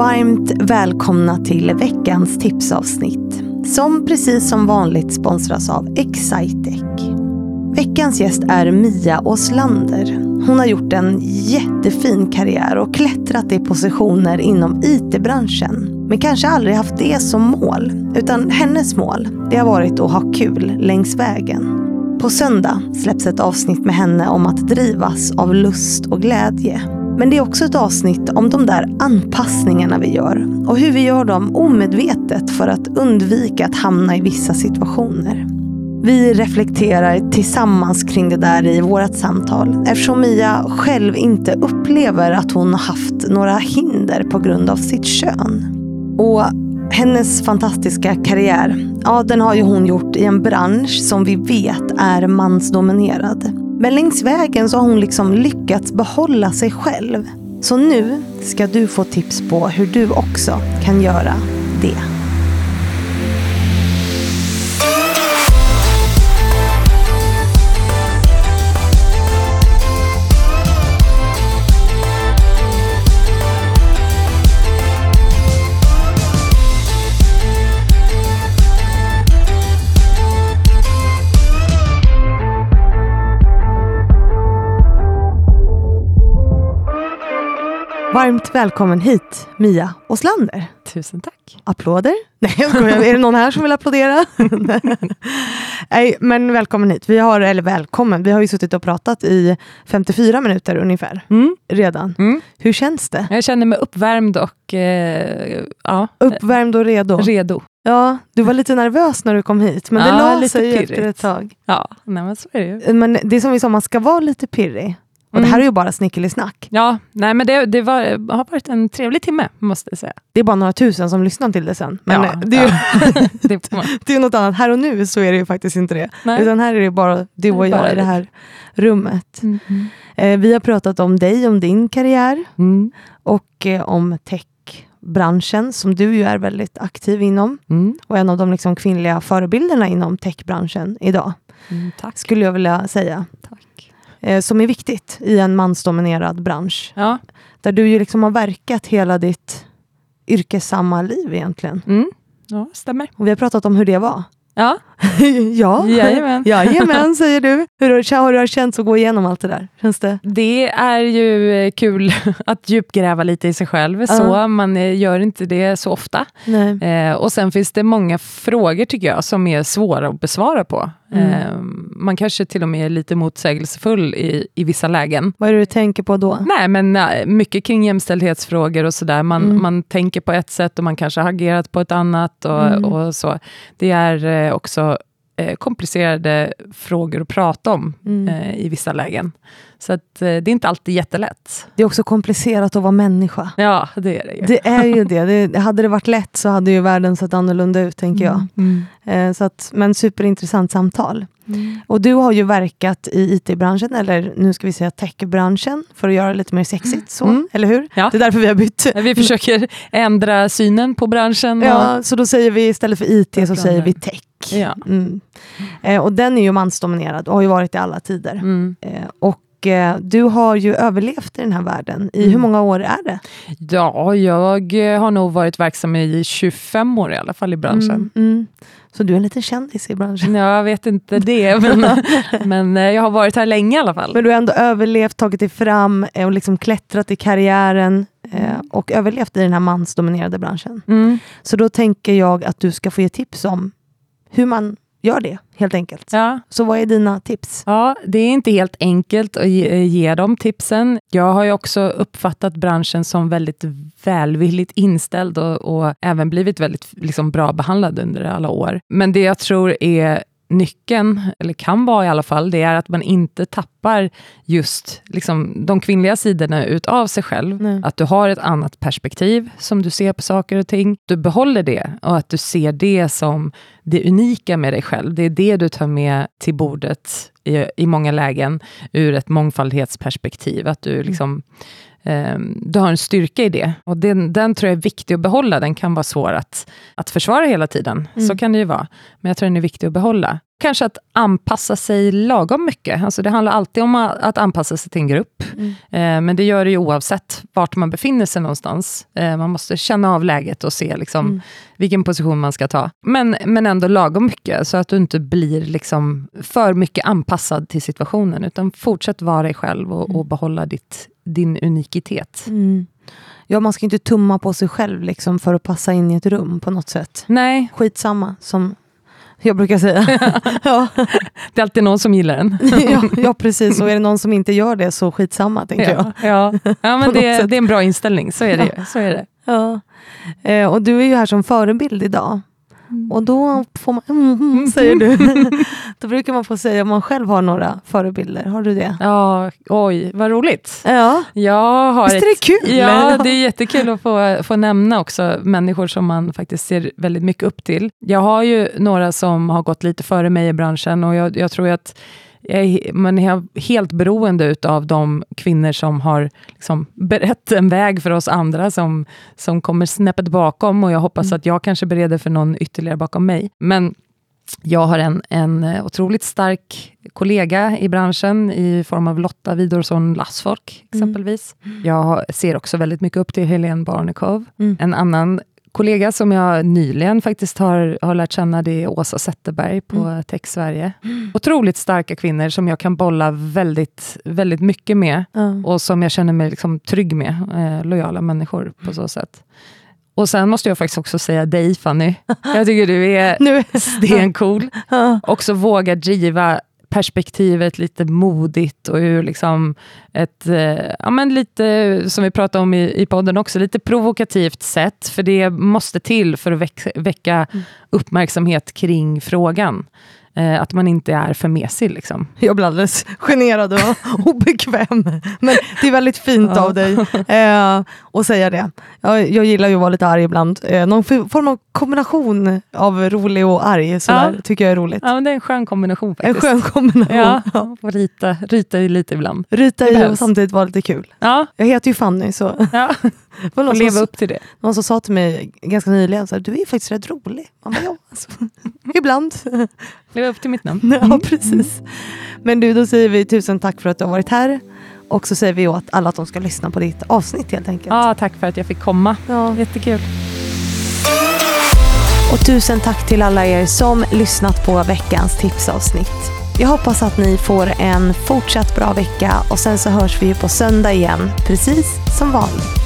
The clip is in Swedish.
varmt välkomna till veckans tipsavsnitt. Som precis som vanligt sponsras av Excitec. Veckans gäst är Mia Åslander. Hon har gjort en jättefin karriär och klättrat i positioner inom IT-branschen. Men kanske aldrig haft det som mål. Utan hennes mål, det har varit att ha kul längs vägen. På söndag släpps ett avsnitt med henne om att drivas av lust och glädje. Men det är också ett avsnitt om de där anpassningarna vi gör och hur vi gör dem omedvetet för att undvika att hamna i vissa situationer. Vi reflekterar tillsammans kring det där i vårt samtal eftersom Mia själv inte upplever att hon har haft några hinder på grund av sitt kön. Och hennes fantastiska karriär, ja den har ju hon gjort i en bransch som vi vet är mansdominerad. Men längs vägen så har hon liksom lyckats behålla sig själv. Så nu ska du få tips på hur du också kan göra det. Varmt välkommen hit, Mia Åslander. Tusen tack. Applåder? Nej. Är det någon här som vill applådera? Nej, men välkommen hit. Vi har, eller välkommen, vi har ju suttit och pratat i 54 minuter ungefär Mm. redan. Mm. Hur känns det? Jag känner mig uppvärmd och eh, ja, Uppvärmd och redo? redo. Ja, du var lite nervös när du kom hit, men det Ja, la lite sig pirrigt. efter ett tag. Ja, nej, men så är det ju. Men det är som vi sa, man ska vara lite pirrig. Och Mm. det här är ju bara snickeli-snack. Ja, nej, men det, det var, har varit en trevlig timme, måste jag säga. Det är bara några tusen som lyssnar till det sen. Men Ja, det är ju ja. det det är något annat. Här och nu så är det ju faktiskt inte det. Nej. Utan här är det bara du och jag i det här rummet. Mm. Eh, vi har pratat om dig, om din karriär Mm. och eh, om techbranschen som du ju är väldigt aktiv inom. Mm. Och en av de liksom kvinnliga förebilderna inom techbranschen idag, Mm, tack. skulle jag vilja säga. tack. Eh, som är viktigt i en mansdominerad bransch. Ja. Där du ju liksom har verkat hela ditt yrkessamma liv egentligen. Mm. ja, stämmer. Och vi har pratat om hur det var. Ja, ja, Jajamän. Jajamän, säger du. Hur har, det känts att gå igenom allt det där? Känns det? det är ju eh, kul att djupgräva lite i sig själv. Så Man eh, gör inte det så ofta. Eh, och sen finns det många frågor tycker jag som är svåra att besvara på. Mm. Eh, man kanske till och med är lite motsägelsefull i, i vissa lägen. Vad är det du tänker på då? Nej, men mycket kring jämställdhetsfrågor och sådär. Man, Mm. man tänker på ett sätt och man kanske har agerat på ett annat. Och, Mm. och så. Det är också eh, komplicerade frågor att prata om Mm. eh, i vissa lägen. Så att, eh, det är inte alltid jättelätt. Det är också komplicerat att vara människa. Ja, det är det ju. Det är ju det. det. Hade det varit lätt så hade ju världen sett annorlunda ut, tänker jag. Mm. Eh, så att, men superintressant samtal. Mm. Och du har ju verkat i IT-branschen, eller nu ska vi säga techbranschen, för att göra det lite mer sexigt. Så, Mm. Eller hur? Ja. Det är därför vi har bytt. Vi försöker ändra synen på branschen. och- Ja, så då säger vi istället för IT så säger vi tech. Ja. Mm. Eh, och den är ju mansdominerad och har ju varit i alla tider. Mm. Eh, och eh, du har ju överlevt i den här världen. I Mm. hur många år är det? Ja, jag eh, har nog varit verksam i 25 år i alla fall i branschen. Mm, mm. Så du är en liten kändis i branschen. Jag vet inte det, men, men eh, jag har varit här länge i alla fall. Men du har ändå överlevt, tagit dig fram eh, och liksom klättrat i karriären Mm. och överlevt i den här mansdominerade branschen. Mm. Så då tänker jag att du ska få ge tips om hur man gör det, helt enkelt. Ja. Så vad är dina tips? ja, det är inte helt enkelt att ge, ge dem tipsen. Jag har ju också uppfattat branschen som väldigt välvilligt inställd och, och även blivit väldigt liksom, bra behandlad under alla år. Men det jag tror är nyckeln, eller kan vara i alla fall, det är att man inte tappar just liksom, de kvinnliga sidorna utav sig själv. Nej. Att du har ett annat perspektiv som du ser på saker och ting. Du behåller det och att du ser det som det unika med dig själv. Det är det du tar med till bordet i, i många lägen ur ett mångfaldighetsperspektiv. Att du liksom eh, du har en styrka i det. Och den, den tror jag är viktig att behålla. Den kan vara svår att, att försvara hela tiden. Mm. Så kan det ju vara. Men jag tror den är viktig att behålla. Kanske att anpassa sig lagom mycket. Alltså det handlar alltid om att anpassa sig till en grupp. Mm. Eh, men det gör det ju oavsett vart man befinner sig någonstans. Eh, man måste känna av läget och se liksom, mm. vilken position man ska ta. Men, men ändå lagom mycket, så att du inte blir liksom för mycket anpassad till situationen. Utan fortsätt vara dig själv och, och mm. behålla ditt, din unikitet. Mm. Ja, man ska inte tumma på sig själv liksom, för att passa in i ett rum på något sätt. Nej. Skitsamma, som jag brukar säga. ja. Det är alltid någon som gillar den. ja, ja, precis. Och är det någon som inte gör det så skitsamma, tänker ja, jag. Ja, ja men det, det, är en bra inställning. Så är det. Så är det. Ja. Eh, och du är ju här som förebild idag. Mm. Och då får man, mm, mm. säger du. då brukar man få säga om man själv har några förebilder. Har du det? Ja, oj, vad roligt. Ja. Jag har Visst är det kul? Ja, det är jättekul att få, få nämna också människor som man faktiskt ser väldigt mycket upp till. Jag har ju några som har gått lite före mig i branschen och jag, jag tror att man är helt beroende av de kvinnor som har liksom berett en väg för oss andra, som, som kommer snäppet bakom, och jag hoppas mm. att jag kanske bereder för någon ytterligare bakom mig. Men jag har en, en otroligt stark kollega i branschen i form av Lotta Widorsson Lassfolk, mm. exempelvis. Mm. Jag ser också väldigt mycket upp till Helene Barnekow. Mm. En annan kollega som jag nyligen faktiskt har, har lärt känna, det är Åsa Zetterberg på mm. Tech Sverige. Mm. Otroligt starka kvinnor som jag kan bolla väldigt, väldigt mycket med mm. och som jag känner mig liksom trygg med. Eh, lojala människor på så sätt. Och sen måste jag faktiskt också säga dig Fanny. Jag tycker du är stencool. Också våga driva perspektivet lite modigt och ur liksom ett, eh, ja men lite, som vi pratade om i, i podden också, lite provokativt sätt, för det måste till för att väck, väcka mm. uppmärksamhet kring frågan. Eh, att man inte är för mesig. Liksom. Jag blir alldeles generad och obekväm. Men det är väldigt fint av dig eh, att säga det. Jag, jag, gillar ju att vara lite arg ibland. Eh, någon form av kombination av rolig och arg sådär, ja. tycker jag är roligt. Ja, det är en skön kombination faktiskt. En skön kombination. Ja, ja. Rita, rita lite ibland. Rita i och samtidigt vara lite kul. Ja. Jag heter ju Fanny så. Ja. och leva upp till det. Någon som sa till mig ganska nyligen, så här, du är faktiskt rätt rolig. Man bara, ja, alltså. ibland. Leva upp till mitt namn. Ja, mm. precis. Men du, då säger vi tusen tack för att du har varit här. Och så säger vi åt alla att de ska lyssna på ditt avsnitt helt enkelt. Ja, tack för att jag fick komma. Ja. Jättekul. Och tusen tack till alla er som lyssnat på veckans tipsavsnitt. Jag hoppas att ni får en fortsatt bra vecka och sen så hörs vi på söndag igen, precis som vanligt.